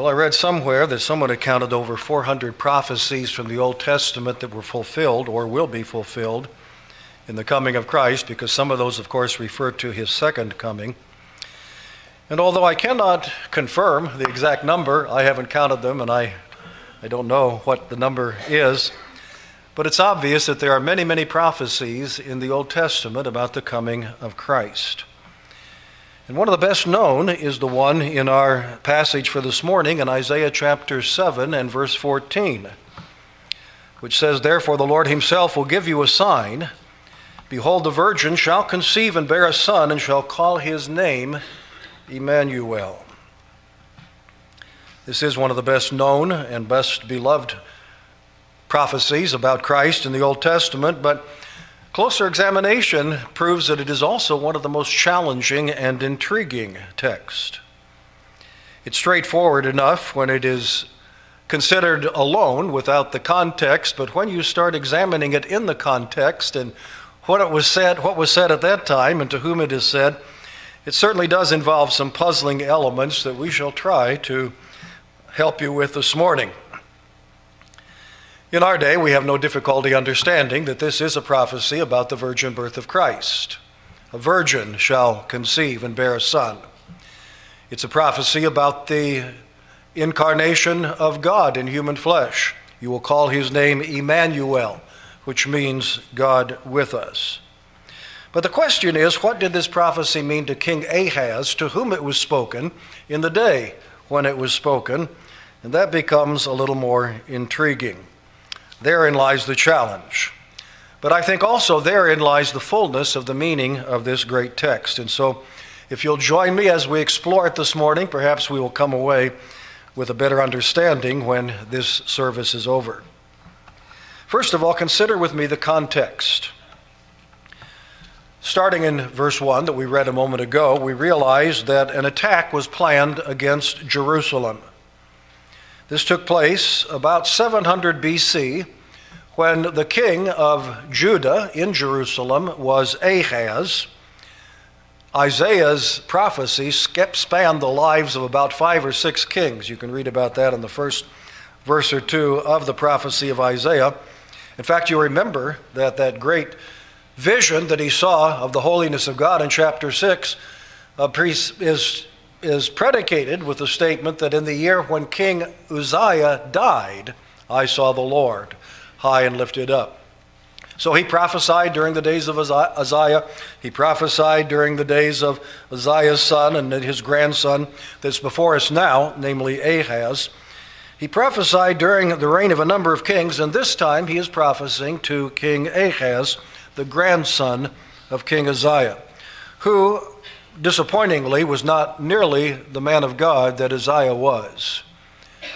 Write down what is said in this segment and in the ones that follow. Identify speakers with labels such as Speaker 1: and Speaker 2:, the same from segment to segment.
Speaker 1: Well, I read somewhere that someone had counted over 400 prophecies from the Old Testament that were fulfilled or will be fulfilled in the coming of Christ, because some of those, of course, refer to his second coming. And although I cannot confirm the exact number, I haven't counted them and I, I don't know what the number is, but it's obvious that there are many, many prophecies in the Old Testament about the coming of Christ. And one of the best known is the one in our passage for this morning in Isaiah chapter 7 and verse 14, which says, Therefore the Lord himself will give you a sign. Behold, the virgin shall conceive and bear a son, and shall call his name Emmanuel. This is one of the best known and best beloved prophecies about Christ in the Old Testament, but Closer examination proves that it is also one of the most challenging and intriguing texts. It's straightforward enough when it is considered alone without the context, but when you start examining it in the context and what it was said, what was said at that time and to whom it is said, it certainly does involve some puzzling elements that we shall try to help you with this morning. In our day, we have no difficulty understanding that this is a prophecy about the virgin birth of Christ. A virgin shall conceive and bear a son. It's a prophecy about the incarnation of God in human flesh. You will call his name Emmanuel, which means God with us. But the question is what did this prophecy mean to King Ahaz, to whom it was spoken in the day when it was spoken? And that becomes a little more intriguing. Therein lies the challenge. But I think also therein lies the fullness of the meaning of this great text. And so, if you'll join me as we explore it this morning, perhaps we will come away with a better understanding when this service is over. First of all, consider with me the context. Starting in verse 1 that we read a moment ago, we realize that an attack was planned against Jerusalem. This took place about 700 BC when the king of Judah in Jerusalem was Ahaz. Isaiah's prophecy spanned the lives of about five or six kings. You can read about that in the first verse or two of the prophecy of Isaiah. In fact, you remember that that great vision that he saw of the holiness of God in chapter 6 uh, is is predicated with the statement that in the year when King Uzziah died, I saw the Lord high and lifted up. So he prophesied during the days of Uzziah. He prophesied during the days of Uzziah's son and his grandson that's before us now, namely Ahaz. He prophesied during the reign of a number of kings, and this time he is prophesying to King Ahaz, the grandson of King Uzziah, who disappointingly, was not nearly the man of God that Isaiah was.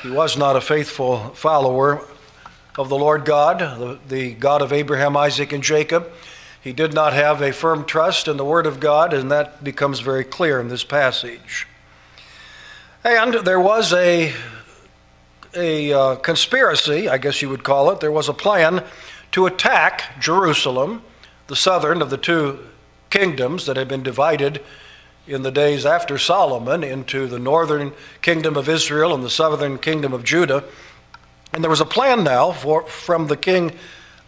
Speaker 1: He was not a faithful follower of the Lord God, the, the, God of Abraham, Isaac, and Jacob. He did not have a firm trust in the Word of God, and that becomes very clear in this passage. And there was a, a uh, conspiracy, I guess you would call it. There was a plan to attack Jerusalem, the southern of the two kingdoms that had been divided in the days after Solomon into the northern kingdom of Israel and the southern kingdom of Judah. And there was a plan now for, from the king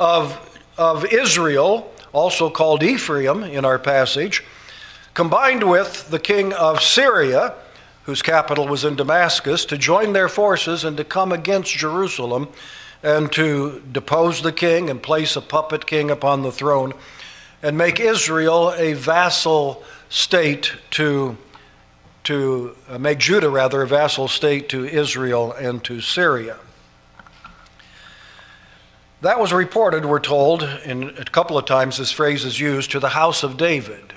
Speaker 1: of, of Israel, also called Ephraim in our passage, combined with the king of Syria, whose capital was in Damascus, to join their forces and to come against Jerusalem and to depose the king and place a puppet king upon the throne and make Israel a vassal state to, to uh, make Judah, rather, a vassal state to Israel and to Syria. That was reported, we're told, in a couple of times this phrase is used, to the house of David.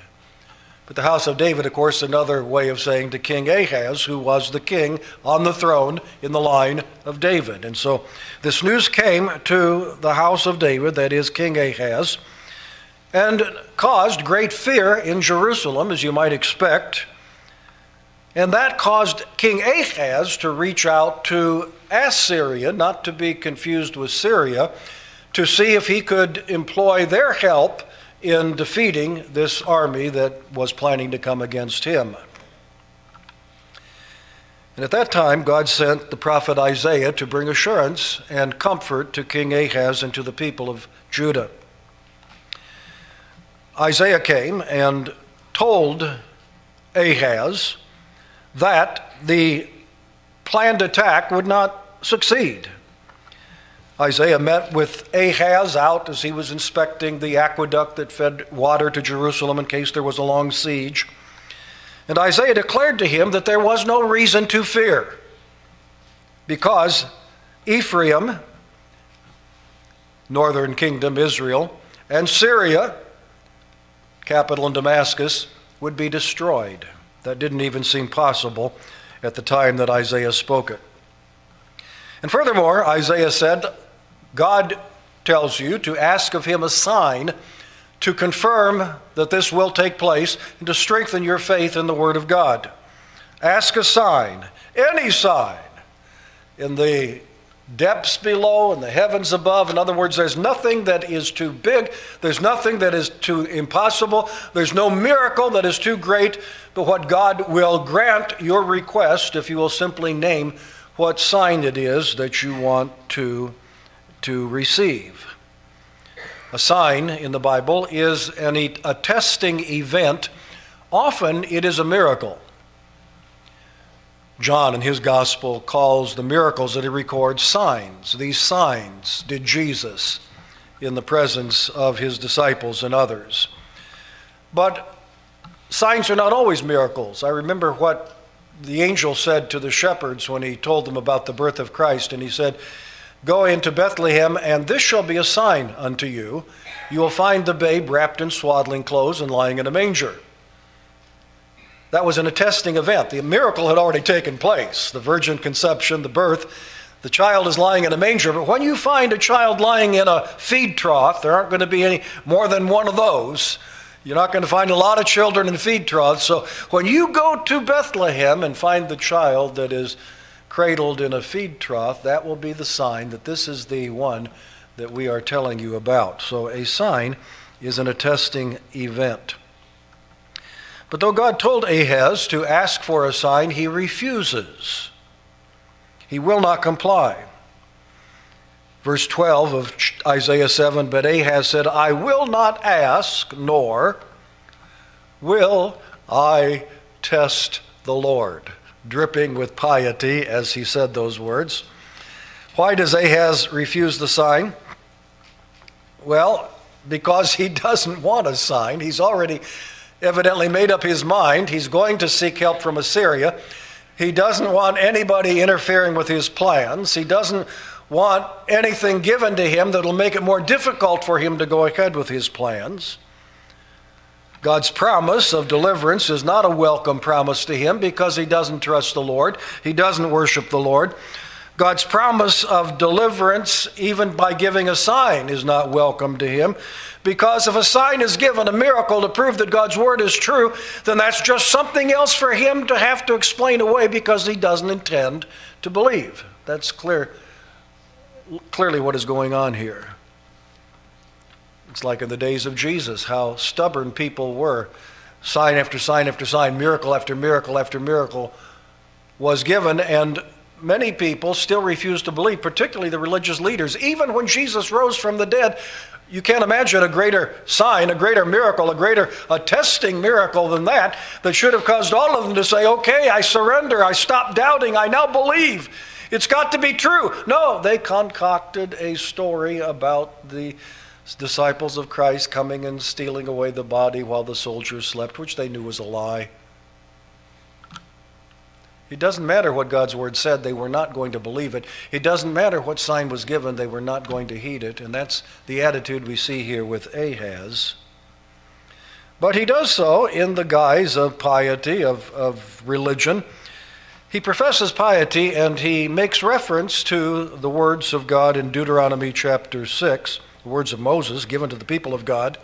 Speaker 1: But the house of David, of course, another way of saying to King Ahaz, who was the king on the throne in the line of David. And so this news came to the house of David, that is King Ahaz and caused great fear in Jerusalem, as you might expect. And that caused King Ahaz to reach out to Assyria, not to be confused with Syria, to see if he could employ their help in defeating this army that was planning to come against him. And at that time, God sent the prophet Isaiah to bring assurance and comfort to King Ahaz and to the people of Judah. Isaiah came and told Ahaz that the planned attack would not succeed. Isaiah met with Ahaz out as he was inspecting the aqueduct that fed water to Jerusalem in case there was a long siege. And Isaiah declared to him that there was no reason to fear because Ephraim, northern kingdom Israel, and Syria, capital in Damascus, would be destroyed. That didn't even seem possible at the time that Isaiah spoke it. And furthermore, Isaiah said, God tells you to ask of him a sign to confirm that this will take place and to strengthen your faith in the Word of God. Ask a sign, any sign, in the depths below and the heavens above. In other words, there's nothing that is too big, there's nothing that is too impossible, there's no miracle that is too great, but what God will grant your request if you will simply name what sign it is that you want to, to receive. A sign in the Bible is an a testing event. Often it is a miracle. John in his gospel calls the miracles that he records signs. These signs did Jesus in the presence of his disciples and others. But signs are not always miracles. I remember what the angel said to the shepherds when he told them about the birth of Christ, and he said, Go into Bethlehem, and this shall be a sign unto you. You will find the babe wrapped in swaddling clothes and lying in a manger. That was an attesting event. The miracle had already taken place the virgin conception, the birth. The child is lying in a manger, but when you find a child lying in a feed trough, there aren't going to be any more than one of those. You're not going to find a lot of children in feed troughs. So when you go to Bethlehem and find the child that is cradled in a feed trough, that will be the sign that this is the one that we are telling you about. So a sign is an attesting event. But though God told Ahaz to ask for a sign, he refuses. He will not comply. Verse 12 of Isaiah 7 But Ahaz said, I will not ask, nor will I test the Lord dripping with piety as he said those words. Why does Ahaz refuse the sign? Well, because he doesn't want a sign. He's already evidently made up his mind. He's going to seek help from Assyria. He doesn't want anybody interfering with his plans. He doesn't want anything given to him that'll make it more difficult for him to go ahead with his plans. God's promise of deliverance is not a welcome promise to him because he doesn't trust the Lord. He doesn't worship the Lord. God's promise of deliverance, even by giving a sign, is not welcome to him because if a sign is given, a miracle to prove that God's word is true, then that's just something else for him to have to explain away because he doesn't intend to believe. That's clear, clearly what is going on here. It's like in the days of Jesus, how stubborn people were. Sign after sign after sign, miracle after miracle after miracle was given, and many people still refuse to believe, particularly the religious leaders. Even when Jesus rose from the dead, you can't imagine a greater sign, a greater miracle, a greater attesting miracle than that, that should have caused all of them to say, Okay, I surrender, I stop doubting, I now believe. It's got to be true. No, they concocted a story about the disciples of Christ coming and stealing away the body while the soldiers slept, which they knew was a lie. It doesn't matter what God's word said, they were not going to believe it. It doesn't matter what sign was given, they were not going to heed it. And that's the attitude we see here with Ahaz. But he does so in the guise of piety, of, of religion. He professes piety and he makes reference to the words of God in Deuteronomy chapter 6 the words of Moses given to the people of God,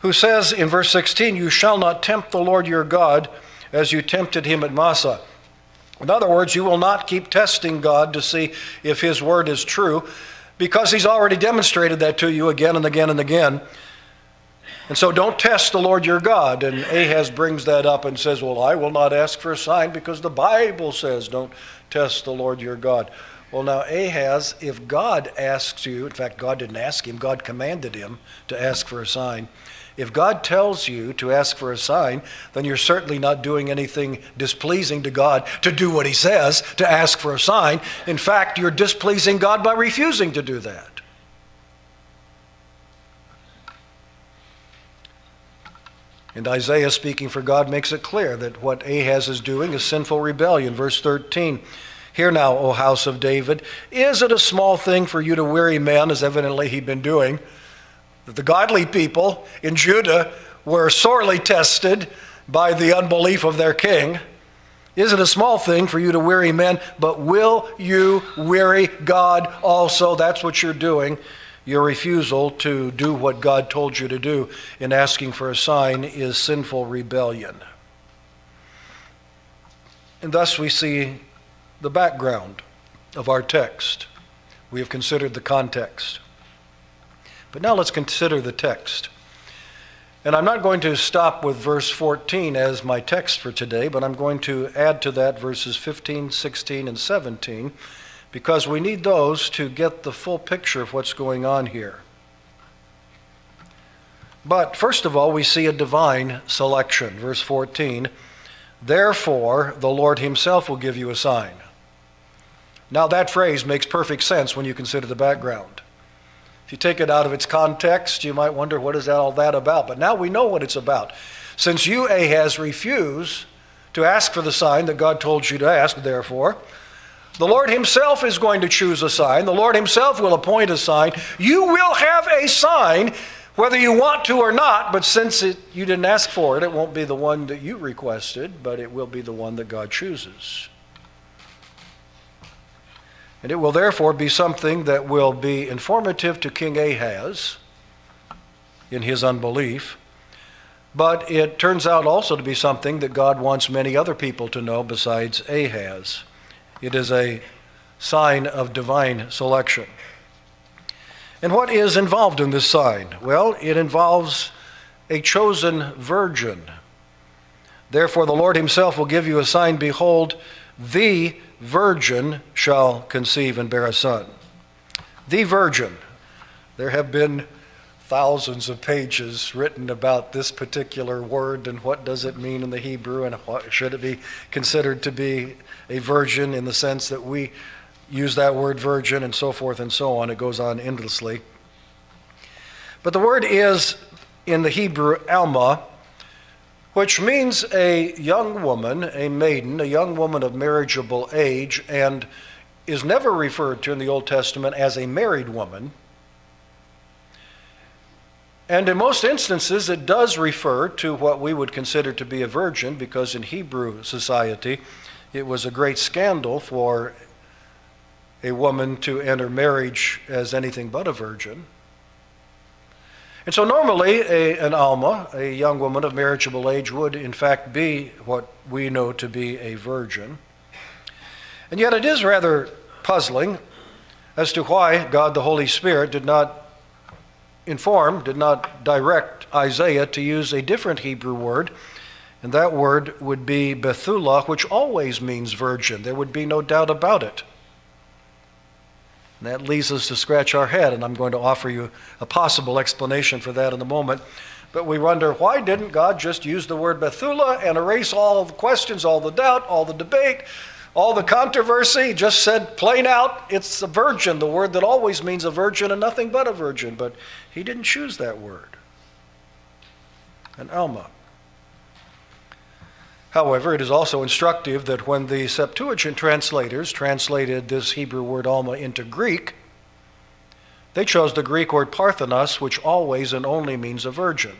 Speaker 1: who says in verse 16, You shall not tempt the Lord your God as you tempted him at Massah. In other words, you will not keep testing God to see if his word is true, because he's already demonstrated that to you again and again and again. And so don't test the Lord your God. And Ahaz brings that up and says, Well, I will not ask for a sign because the Bible says don't test the Lord your God. Well, now, Ahaz, if God asks you, in fact, God didn't ask him, God commanded him to ask for a sign. If God tells you to ask for a sign, then you're certainly not doing anything displeasing to God to do what He says, to ask for a sign. In fact, you're displeasing God by refusing to do that. And Isaiah, speaking for God, makes it clear that what Ahaz is doing is sinful rebellion. Verse 13 Hear now, O house of David, is it a small thing for you to weary men, as evidently he'd been doing? That the godly people in Judah were sorely tested by the unbelief of their king. Is it a small thing for you to weary men? But will you weary God also? That's what you're doing. Your refusal to do what God told you to do in asking for a sign is sinful rebellion. And thus we see the background of our text. We have considered the context. But now let's consider the text. And I'm not going to stop with verse 14 as my text for today, but I'm going to add to that verses 15, 16, and 17 because we need those to get the full picture of what's going on here. But first of all, we see a divine selection. Verse 14 Therefore, the Lord Himself will give you a sign. Now, that phrase makes perfect sense when you consider the background. If you take it out of its context, you might wonder what is that, all that about. But now we know what it's about. Since you, Ahaz, refuse to ask for the sign that God told you to ask, therefore, the Lord Himself is going to choose a sign. The Lord Himself will appoint a sign. You will have a sign whether you want to or not, but since it, you didn't ask for it, it won't be the one that you requested, but it will be the one that God chooses. And it will therefore be something that will be informative to King Ahaz in his unbelief. But it turns out also to be something that God wants many other people to know besides Ahaz. It is a sign of divine selection. And what is involved in this sign? Well, it involves a chosen virgin. Therefore, the Lord Himself will give you a sign Behold, the virgin shall conceive and bear a son. The virgin. There have been thousands of pages written about this particular word and what does it mean in the Hebrew and what should it be considered to be a virgin in the sense that we use that word virgin and so forth and so on. It goes on endlessly. But the word is in the Hebrew Alma, which means a young woman, a maiden, a young woman of marriageable age, and is never referred to in the Old Testament as a married woman and in most instances, it does refer to what we would consider to be a virgin, because in Hebrew society, it was a great scandal for a woman to enter marriage as anything but a virgin. And so, normally, a, an Alma, a young woman of marriageable age, would in fact be what we know to be a virgin. And yet, it is rather puzzling as to why God the Holy Spirit did not inform, did not direct Isaiah to use a different Hebrew word, and that word would be Bethulah, which always means virgin. There would be no doubt about it. And that leads us to scratch our head, and I'm going to offer you a possible explanation for that in a moment. But we wonder why didn't God just use the word Bethulah and erase all the questions, all the doubt, all the debate, all the controversy just said plain out, it's a virgin, the word that always means a virgin and nothing but a virgin. But he didn't choose that word. And Alma. However, it is also instructive that when the Septuagint translators translated this Hebrew word Alma into Greek, they chose the Greek word Parthenos, which always and only means a virgin.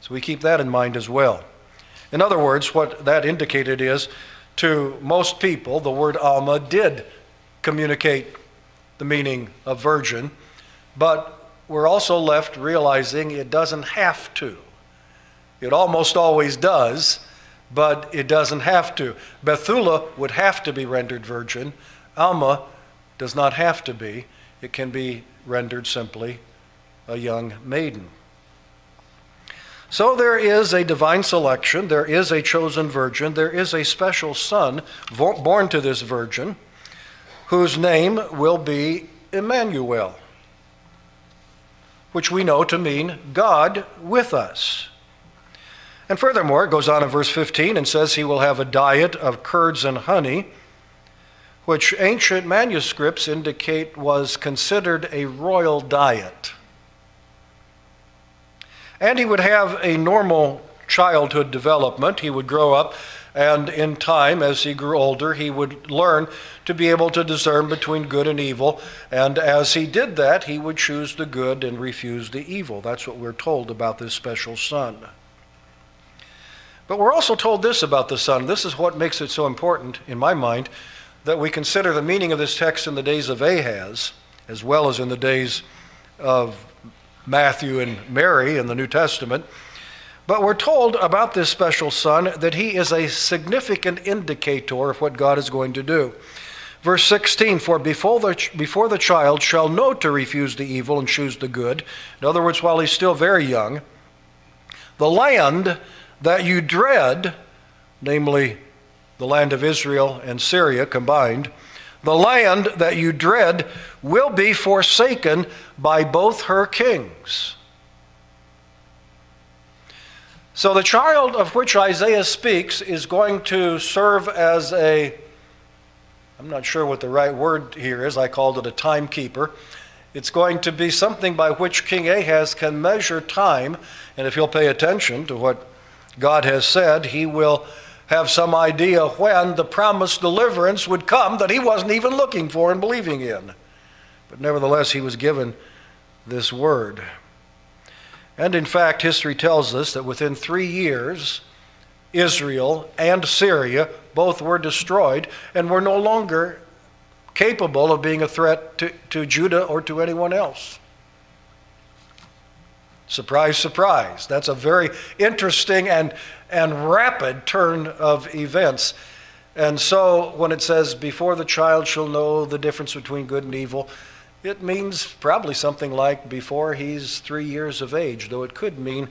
Speaker 1: So we keep that in mind as well. In other words, what that indicated is to most people, the word Alma did communicate the meaning of virgin, but we're also left realizing it doesn't have to. It almost always does, but it doesn't have to. Bethulah would have to be rendered virgin. Alma does not have to be. It can be rendered simply a young maiden. So there is a divine selection, there is a chosen virgin, there is a special son born to this virgin whose name will be Emmanuel, which we know to mean God with us. And furthermore, it goes on in verse 15 and says he will have a diet of curds and honey, which ancient manuscripts indicate was considered a royal diet. And he would have a normal childhood development. He would grow up, and in time, as he grew older, he would learn to be able to discern between good and evil. And as he did that, he would choose the good and refuse the evil. That's what we're told about this special son. But we're also told this about the son. This is what makes it so important, in my mind, that we consider the meaning of this text in the days of Ahaz, as well as in the days of Matthew and Mary in the New Testament. But we're told about this special son that he is a significant indicator of what God is going to do. Verse 16, for before the, before the child shall know to refuse the evil and choose the good, in other words, while he's still very young, the land that you dread, namely the land of Israel and Syria combined, the land that you dread will be forsaken by both her kings. So, the child of which Isaiah speaks is going to serve as a, I'm not sure what the right word here is, I called it a timekeeper. It's going to be something by which King Ahaz can measure time, and if he'll pay attention to what God has said, he will have some idea when the promised deliverance would come that he wasn't even looking for and believing in. But nevertheless, he was given this word. And in fact, history tells us that within three years, Israel and Syria both were destroyed and were no longer capable of being a threat to, to Judah or to anyone else. Surprise, surprise. That's a very interesting and, and rapid turn of events. And so when it says, before the child shall know the difference between good and evil, it means probably something like before he's three years of age, though it could mean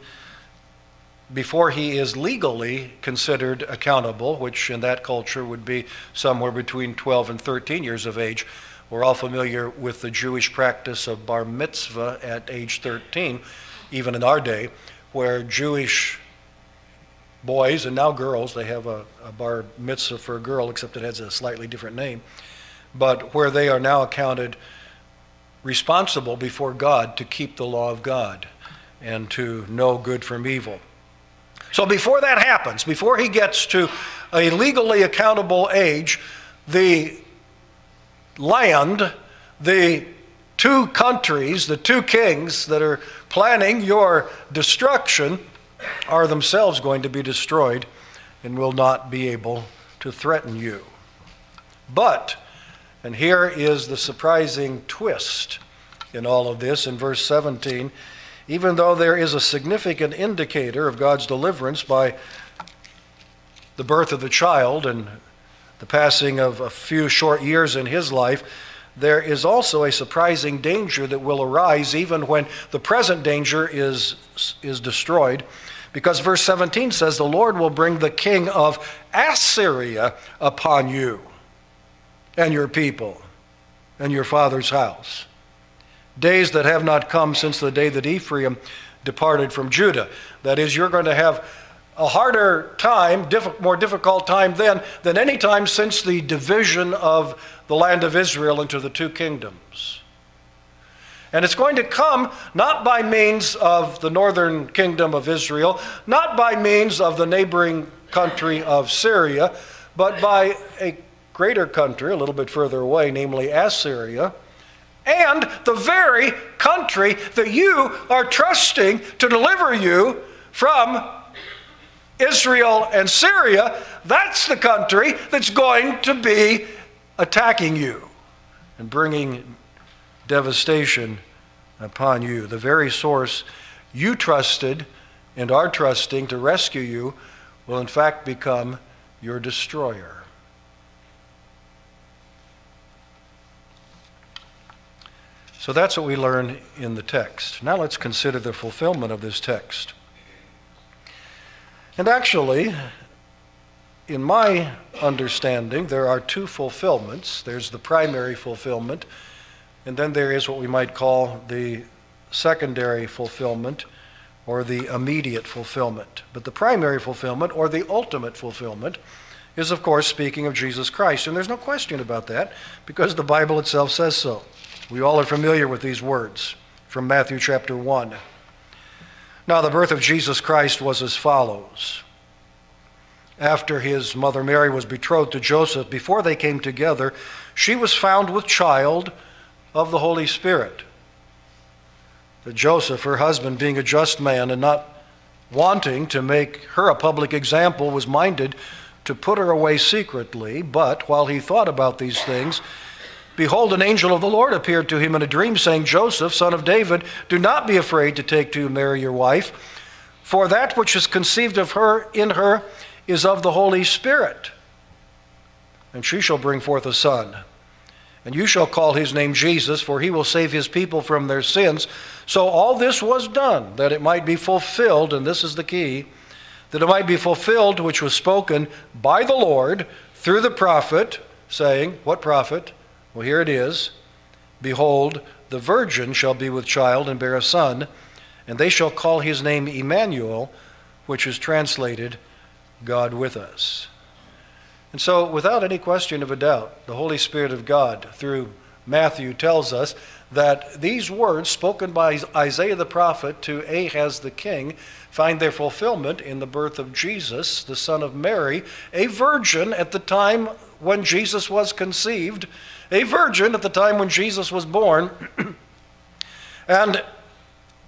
Speaker 1: before he is legally considered accountable, which in that culture would be somewhere between 12 and 13 years of age. We're all familiar with the Jewish practice of bar mitzvah at age 13 even in our day, where Jewish boys and now girls, they have a, a bar mitzvah for a girl, except it has a slightly different name, but where they are now accounted responsible before God to keep the law of God and to know good from evil. So before that happens, before he gets to a legally accountable age, the land, the two countries, the two kings that are planning your destruction, are themselves going to be destroyed and will not be able to threaten you. But, and here is the surprising twist in all of this in verse 17, even though there is a significant indicator of God's deliverance by the birth of the child and the passing of a few short years in his life, there is also a surprising danger that will arise even when the present danger is, is destroyed. Because verse 17 says, The Lord will bring the king of Assyria upon you and your people and your father's house. Days that have not come since the day that Ephraim departed from Judah. That is, you're going to have a harder time, diff- more difficult time then than any time since the division of the land of Israel into the two kingdoms. And it's going to come not by means of the northern kingdom of Israel, not by means of the neighboring country of Syria, but by a greater country a little bit further away, namely Assyria, and the very country that you are trusting to deliver you from Israel and Syria, that's the country that's going to be attacking you and bringing devastation upon you. The very source you trusted and are trusting to rescue you will, in fact, become your destroyer. So that's what we learn in the text. Now let's consider the fulfillment of this text. And actually, in my understanding, there are two fulfillments. There's the primary fulfillment, and then there is what we might call the secondary fulfillment or the immediate fulfillment. But the primary fulfillment or the ultimate fulfillment is, of course, speaking of Jesus Christ. And there's no question about that because the Bible itself says so. We all are familiar with these words from Matthew chapter 1. Now, the birth of Jesus Christ was as follows. After his mother Mary was betrothed to Joseph, before they came together, she was found with child of the Holy Spirit. That Joseph, her husband, being a just man and not wanting to make her a public example, was minded to put her away secretly. But while he thought about these things, Behold, an angel of the Lord appeared to him in a dream, saying, Joseph, son of David, do not be afraid to take to you Mary your wife, for that which is conceived of her in her is of the Holy Spirit. And she shall bring forth a son. And you shall call his name Jesus, for he will save his people from their sins. So all this was done, that it might be fulfilled, and this is the key, that it might be fulfilled which was spoken by the Lord through the prophet, saying, What prophet? Well, here it is Behold, the virgin shall be with child and bear a son, and they shall call his name Emmanuel, which is translated God with us. And so, without any question of a doubt, the Holy Spirit of God, through Matthew, tells us that these words spoken by Isaiah the prophet to Ahaz the king find their fulfillment in the birth of Jesus, the son of Mary, a virgin at the time when Jesus was conceived a virgin at the time when Jesus was born. and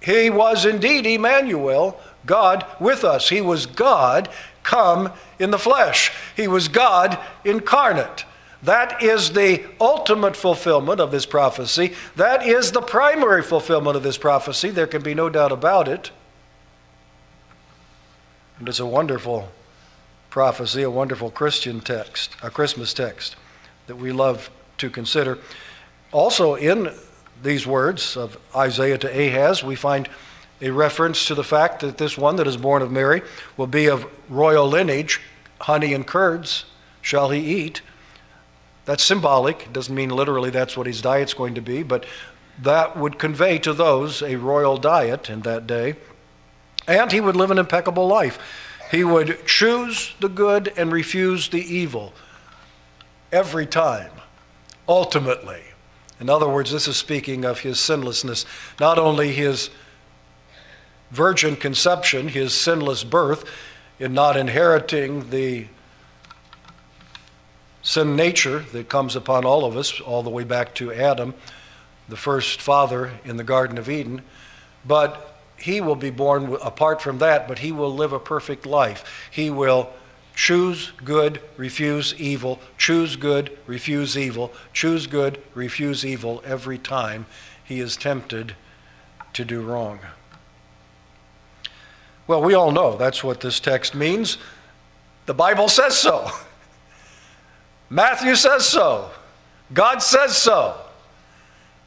Speaker 1: he was indeed Emmanuel, God with us. He was God come in the flesh, He was God incarnate. That is the ultimate fulfillment of this prophecy. That is the primary fulfillment of this prophecy. There can be no doubt about it. And it's a wonderful prophecy, a wonderful Christian text, a Christmas text that we love to consider. Also, in these words of Isaiah to Ahaz, we find a reference to the fact that this one that is born of Mary will be of royal lineage, honey and curds shall he eat. That's symbolic. It doesn't mean literally that's what his diet's going to be, but that would convey to those a royal diet in that day. And he would live an impeccable life. He would choose the good and refuse the evil every time ultimately. In other words, this is speaking of his sinlessness, not only his virgin conception, his sinless birth, in not inheriting the sin nature that comes upon all of us, all the way back to Adam, the first father in the Garden of Eden, but he will be born apart from that, but he will live a perfect life. He will Choose good, refuse evil. Choose good, refuse evil. Choose good, refuse evil every time he is tempted to do wrong. Well, we all know that's what this text means. The Bible says so. Matthew says so. God says so.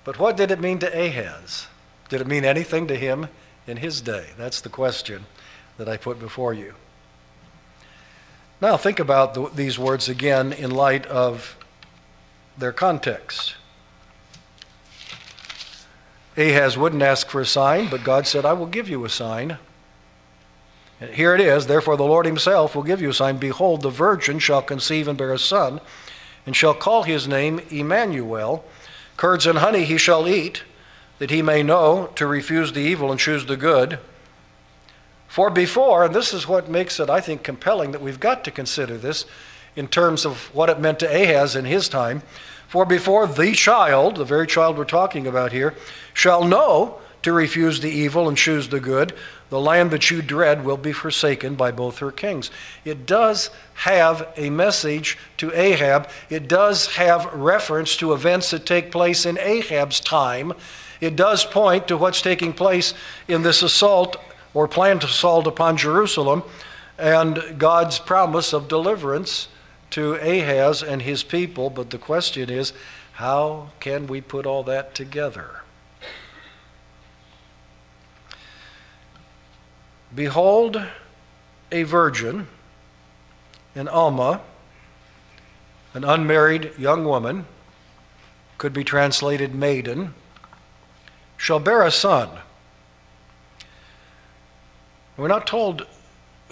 Speaker 1: But what did it mean to Ahaz? Did it mean anything to him in his day? That's the question that I put before you. Now, think about the, these words again in light of their context. Ahaz wouldn't ask for a sign, but God said, I will give you a sign. Here it is, therefore the Lord himself will give you a sign. Behold, the virgin shall conceive and bear a son, and shall call his name Emmanuel. Curds and honey he shall eat, that he may know to refuse the evil and choose the good. For before, and this is what makes it, I think, compelling that we've got to consider this in terms of what it meant to Ahaz in his time. For before the child, the very child we're talking about here, shall know to refuse the evil and choose the good, the land that you dread will be forsaken by both her kings. It does have a message to Ahab. It does have reference to events that take place in Ahab's time. It does point to what's taking place in this assault or planned assault upon Jerusalem and God's promise of deliverance to Ahaz and his people. But the question is, how can we put all that together? Behold, a virgin, an Alma, an unmarried young woman, could be translated maiden, shall bear a son. We're not told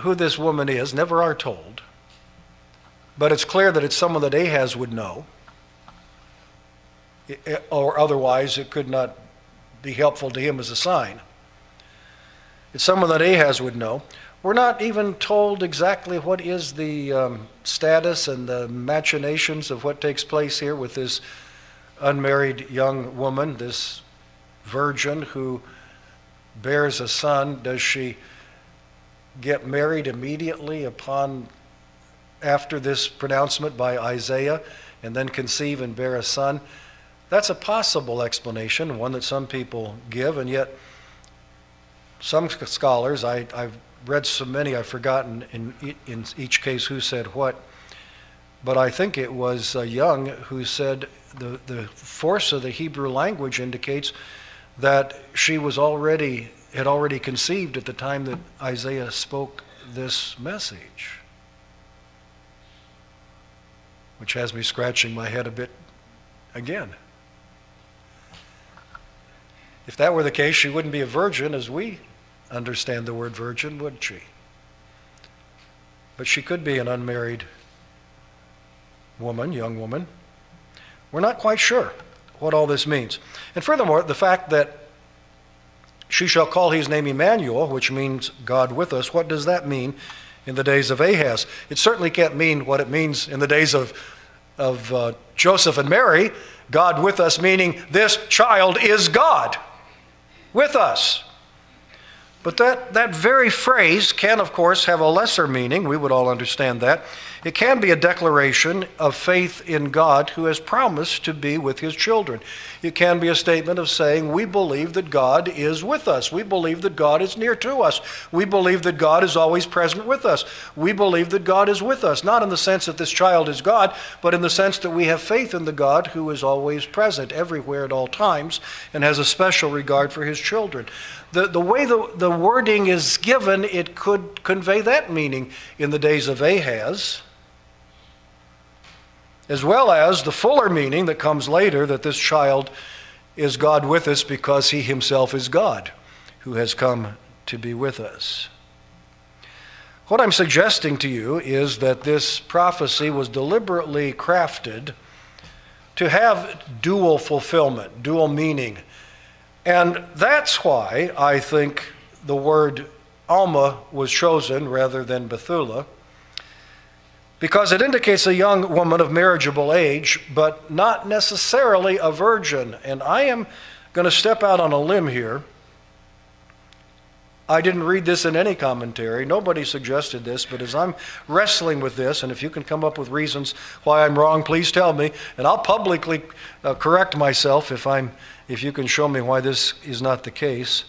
Speaker 1: who this woman is, never are told, but it's clear that it's someone that Ahaz would know, or otherwise it could not be helpful to him as a sign. It's someone that Ahaz would know. We're not even told exactly what is the um, status and the machinations of what takes place here with this unmarried young woman, this virgin who bears a son. Does she get married immediately upon after this pronouncement by Isaiah and then conceive and bear a son? That's a possible explanation, one that some people give, and yet some scholars, I, have read so many I've forgotten in, in each case who said what, but I think it was uh, Young who said the, the force of the Hebrew language indicates that she was already had already conceived at the time that Isaiah spoke this message. Which has me scratching my head a bit again. If that were the case, she wouldn't be a virgin as we understand the word virgin, would she? But she could be an unmarried woman, young woman. We're not quite sure what all this means. And furthermore, the fact that she shall call his name Emmanuel, which means God with us, what does that mean in the days of Ahaz? It certainly can't mean what it means in the days of, of uh, Joseph and Mary. God with us, meaning this child is God with us. But that, that very phrase can, of course, have a lesser meaning. We would all understand that. It can be a declaration of faith in God who has promised to be with his children. It can be a statement of saying, We believe that God is with us. We believe that God is near to us. We believe that God is always present with us. We believe that God is with us, not in the sense that this child is God, but in the sense that we have faith in the God who is always present everywhere at all times and has a special regard for his children the, the way the, the wording is given, it could convey that meaning in the days of Ahaz, as well as the fuller meaning that comes later that this child is God with us because he himself is God who has come to be with us. What I'm suggesting to you is that this prophecy was deliberately crafted to have dual fulfillment, dual meaning and that's why I think the word Alma was chosen rather than Bethulah, because it indicates a young woman of marriageable age, but not necessarily a virgin. And I am going to step out on a limb here. I didn't read this in any commentary. Nobody suggested this, but as I'm wrestling with this, and if you can come up with reasons why I'm wrong, please tell me, and I'll publicly uh, correct myself if I'm if you can show me why this is not the case.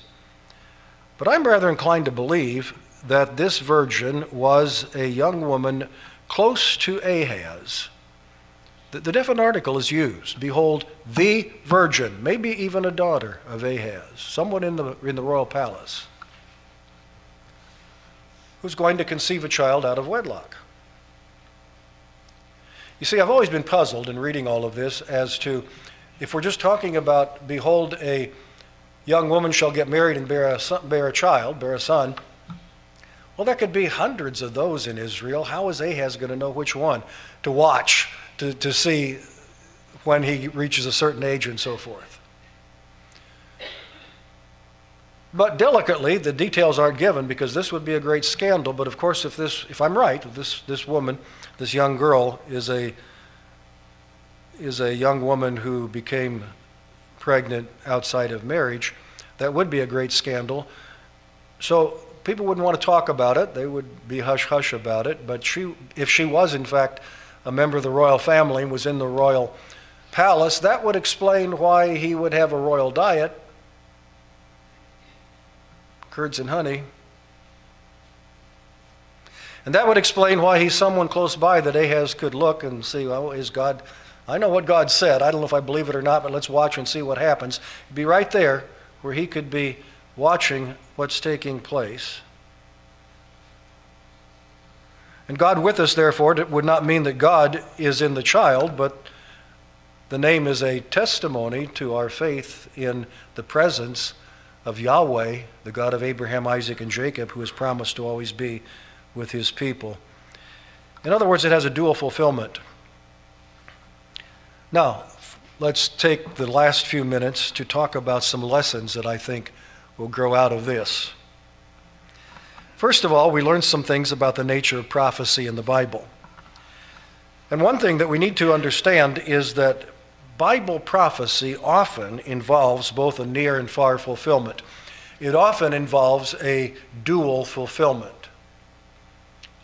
Speaker 1: But I'm rather inclined to believe that this virgin was a young woman close to Ahaz. The, the definite article is used. Behold, the virgin, maybe even a daughter of Ahaz, someone in the, in the royal palace, who's going to conceive a child out of wedlock. You see, I've always been puzzled in reading all of this as to if we're just talking about, behold, a young woman shall get married and bear a, son, bear a child, bear a son, well, there could be hundreds of those in Israel. How is Ahaz going to know which one to watch, to, to see when he reaches a certain age and so forth? But delicately, the details aren't given because this would be a great scandal. But of course, if this, if I'm right, this, this woman, this young girl, is a is a young woman who became pregnant outside of marriage, that would be a great scandal. So people wouldn't want to talk about it. They would be hush hush about it. But she, if she was, in fact, a member of the royal family and was in the royal palace, that would explain why he would have a royal diet curds and honey. And that would explain why he's someone close by that Ahaz could look and see, well, is God I know what God said. I don't know if I believe it or not, but let's watch and see what happens. Be right there where he could be watching what's taking place. And God with us, therefore, would not mean that God is in the child, but the name is a testimony to our faith in the presence of Yahweh, the God of Abraham, Isaac, and Jacob, who has promised to always be with his people. In other words, it has a dual fulfillment. Now, let's take the last few minutes to talk about some lessons that I think will grow out of this. First of all, we learn some things about the nature of prophecy in the Bible. And one thing that we need to understand is that Bible prophecy often involves both a near and far fulfillment. It often involves a dual fulfillment.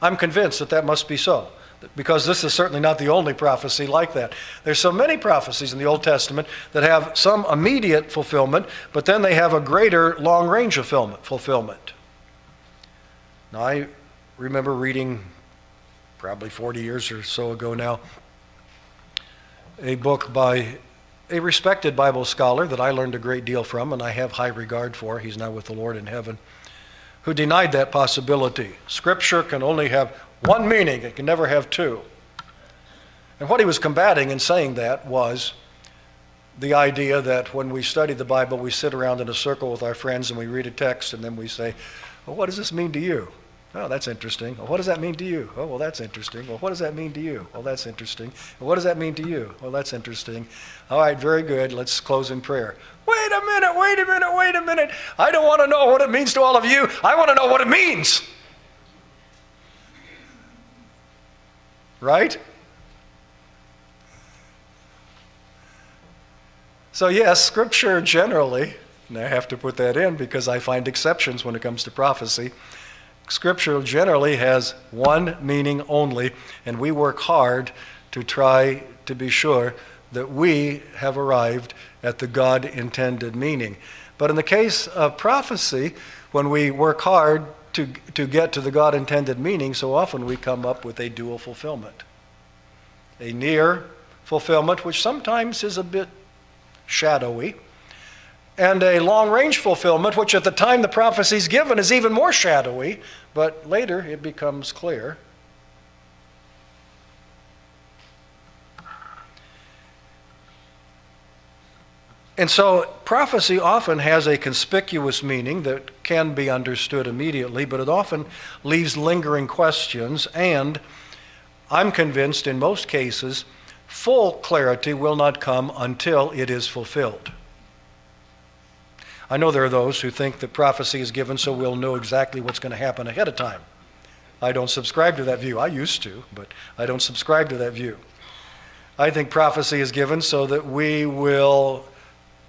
Speaker 1: I'm convinced that that must be so because this is certainly not the only prophecy like that. There's so many prophecies in the Old Testament that have some immediate fulfillment, but then they have a greater long range fulfillment. Now, I remember reading probably 40 years or so ago now a book by a respected Bible scholar that I learned a great deal from and I have high regard for. He's now with the Lord in heaven, who denied that possibility. Scripture can only have one meaning, it can never have two. And what he was combating in saying that was the idea that when we study the Bible, we sit around in a circle with our friends and we read a text and then we say, Well, what does this mean to you? Oh, that's interesting. Well, what does that mean to you? Oh, well, that's interesting. Well, what does that mean to you? Well, that's interesting. Well, what does that mean to you? Well, that's interesting. All right, very good. Let's close in prayer. Wait a minute, wait a minute, wait a minute. I don't want to know what it means to all of you. I want to know what it means. Right? So, yes, Scripture generally, and I have to put that in because I find exceptions when it comes to prophecy. Scripture generally has one meaning only, and we work hard to try to be sure that we have arrived at the God intended meaning. But in the case of prophecy, when we work hard to, to get to the God intended meaning, so often we come up with a dual fulfillment. A near fulfillment, which sometimes is a bit shadowy, and a long range fulfillment, which at the time the prophecy is given is even more shadowy, but later it becomes clear. And so prophecy often has a conspicuous meaning that can be understood immediately, but it often leaves lingering questions, and I'm convinced in most cases, full clarity will not come until it is fulfilled. I know there are those who think that prophecy is given so we'll know exactly what's going to happen ahead of time. I don't subscribe to that view. I used to, but I don't subscribe to that view. I think prophecy is given so that we will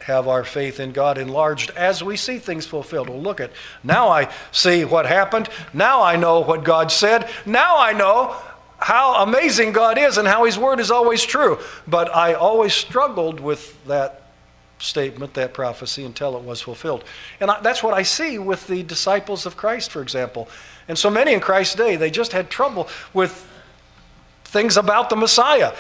Speaker 1: have our faith in God enlarged as we see things fulfilled. Well, look at now I see what happened. Now I know what God said. Now I know how amazing God is and how His word is always true. But I always struggled with that statement, that prophecy, until it was fulfilled. And I, that's what I see with the disciples of Christ, for example. And so many in Christ's day, they just had trouble with things about the Messiah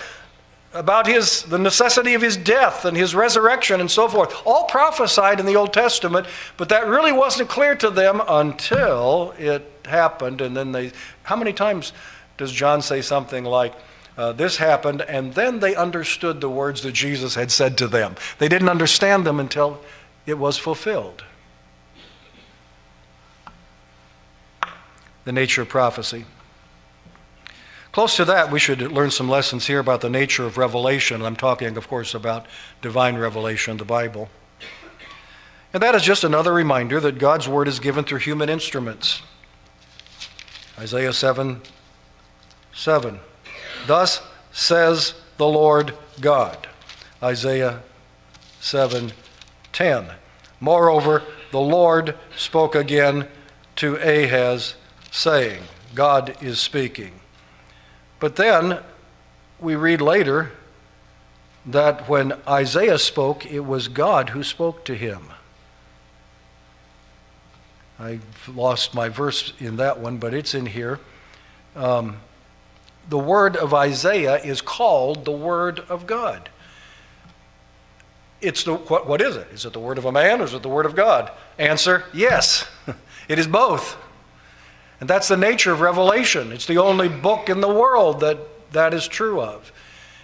Speaker 1: about his the necessity of his death and his resurrection and so forth all prophesied in the old testament but that really wasn't clear to them until it happened. And then they how many times does john say something like uh, this happened? And then they understood the words that jesus had said to them. They didn't understand them until it was fulfilled. The nature of prophecy Close to that, we should learn some lessons here about the nature of revelation. I'm talking, of course, about divine revelation, the Bible. And that is just another reminder that God's word is given through human instruments. Isaiah 7 7. Thus says the Lord God. Isaiah 7 10. Moreover, the Lord spoke again to Ahaz, saying, God is speaking. But then we read later that when Isaiah spoke, it was God who spoke to him. I lost my verse in that one, but it's in here. Um, the word of Isaiah is called the word of God. It's the what, what is it? Is it the word of a man or is it the word of God? Answer: Yes, it is both. And that's the nature of Revelation. It's the only book in the world that that is true of.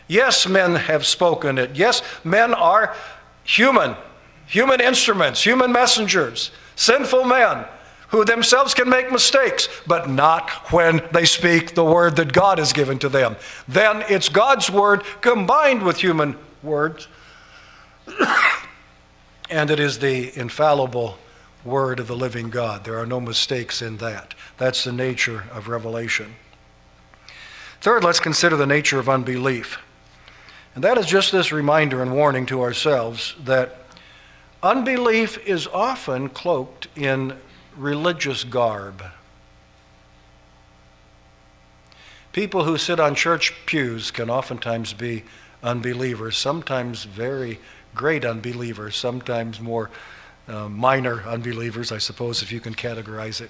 Speaker 1: Yes, men have spoken it. Yes, men are human, human instruments, human messengers, sinful men who themselves can make mistakes, but not when they speak the word that God has given to them. Then it's God's word combined with human words, and it is the infallible word of the living God. There are no mistakes in that. That's the nature of revelation. Third, let's consider the nature of unbelief. And that is just this reminder and warning to ourselves that unbelief is often cloaked in religious garb. People who sit on church pews can oftentimes be unbelievers, sometimes very great unbelievers, sometimes more uh, minor unbelievers, I suppose, if you can categorize it.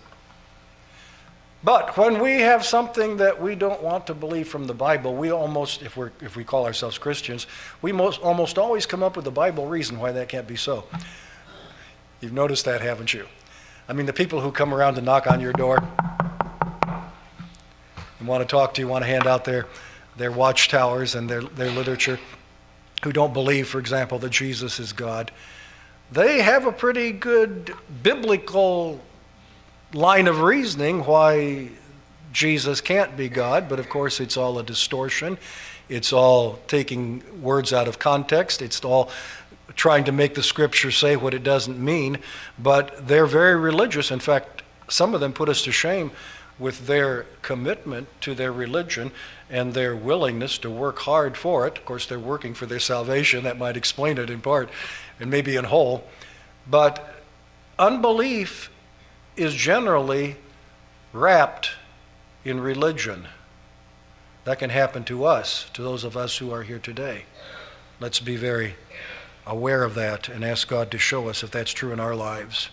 Speaker 1: But when we have something that we don't want to believe from the Bible, we almost, if, we if we call ourselves Christians, we most, almost always come up with a Bible reason why that can't be so. You've noticed that, haven't you? I mean, the people who come around to knock on your door and want to talk to you, want to hand out their, their watchtowers and their, their literature, who don't believe, for example, that Jesus is God, they have a pretty good biblical line of reasoning why Jesus can't be God, but of course it's all a distortion. It's all taking words out of context. It's all trying to make the scripture say what it doesn't mean. But they're very religious. In fact, some of them put us to shame with their commitment to their religion and their willingness to work hard for it. Of course, they're working for their salvation. That might explain it in part and maybe in whole. But unbelief is generally wrapped in religion. That can happen to us, to those of us who are here today. Let's be very aware of that and ask God to show us if that's true in our lives.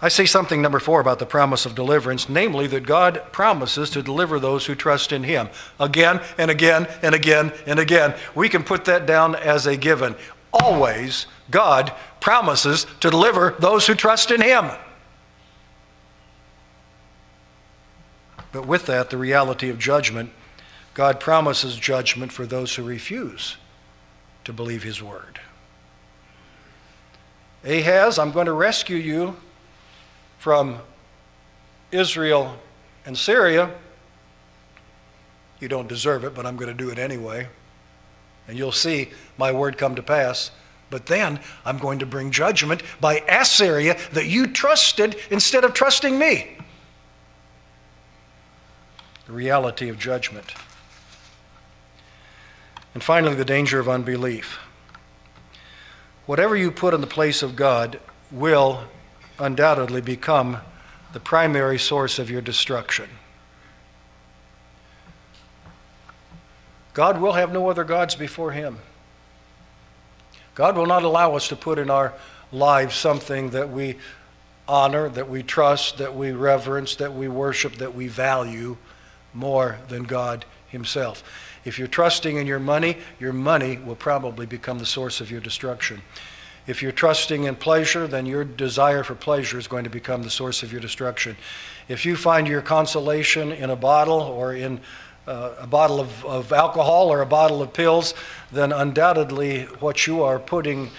Speaker 1: I say something, number four, about the promise of deliverance, namely that God promises to deliver those who trust in Him. Again and again and again and again. We can put that down as a given. Always, God promises to deliver those who trust in Him. But with that, the reality of judgment, God promises judgment for those who refuse to believe His word. Ahaz, I'm going to rescue you from Israel and Syria. You don't deserve it, but I'm going to do it anyway. And you'll see my word come to pass. But then I'm going to bring judgment by Assyria that you trusted instead of trusting me. The reality of judgment. And finally, the danger of unbelief. Whatever you put in the place of God will undoubtedly become the primary source of your destruction. God will have no other gods before Him. God will not allow us to put in our lives something that we honor, that we trust, that we reverence, that we worship, that we value more than God Himself. If you're trusting in your money, your money will probably become the source of your destruction. If you're trusting in pleasure, then your desire for pleasure is going to become the source of your destruction. If you find your consolation in a bottle or in uh, a bottle of, of alcohol or a bottle of pills, then undoubtedly what you are putting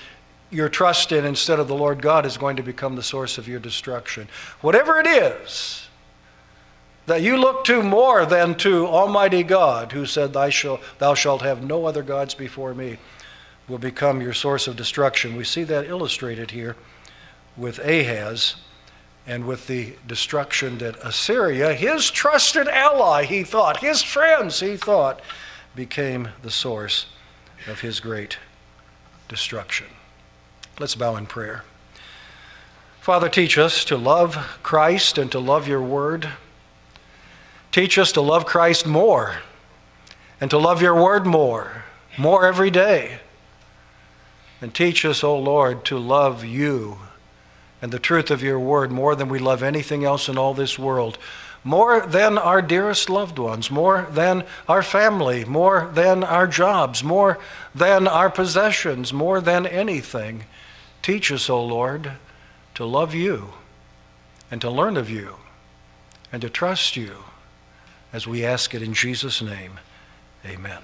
Speaker 1: your trust in instead of the Lord God is going to become the source of your destruction. Whatever it is that you look to more than to Almighty God, who said, Thou shalt, thou shalt have no other gods before me, will become your source of destruction. We see that illustrated here with Ahaz and with the destruction that Assyria, his trusted ally, he thought, his friends, he thought, became the source of his great destruction. Let's bow in prayer. Father, teach us to love Christ and to love your word. Teach us to love Christ more and to love your word more, more every day. And teach us, O oh Lord, to love you and the truth of your word more than we love anything else in all this world, more than our dearest loved ones, more than our family, more than our jobs, more than our possessions, more than anything. Teach us, O Lord, to love you and to learn of you and to trust you as we ask it in Jesus' name. Amen.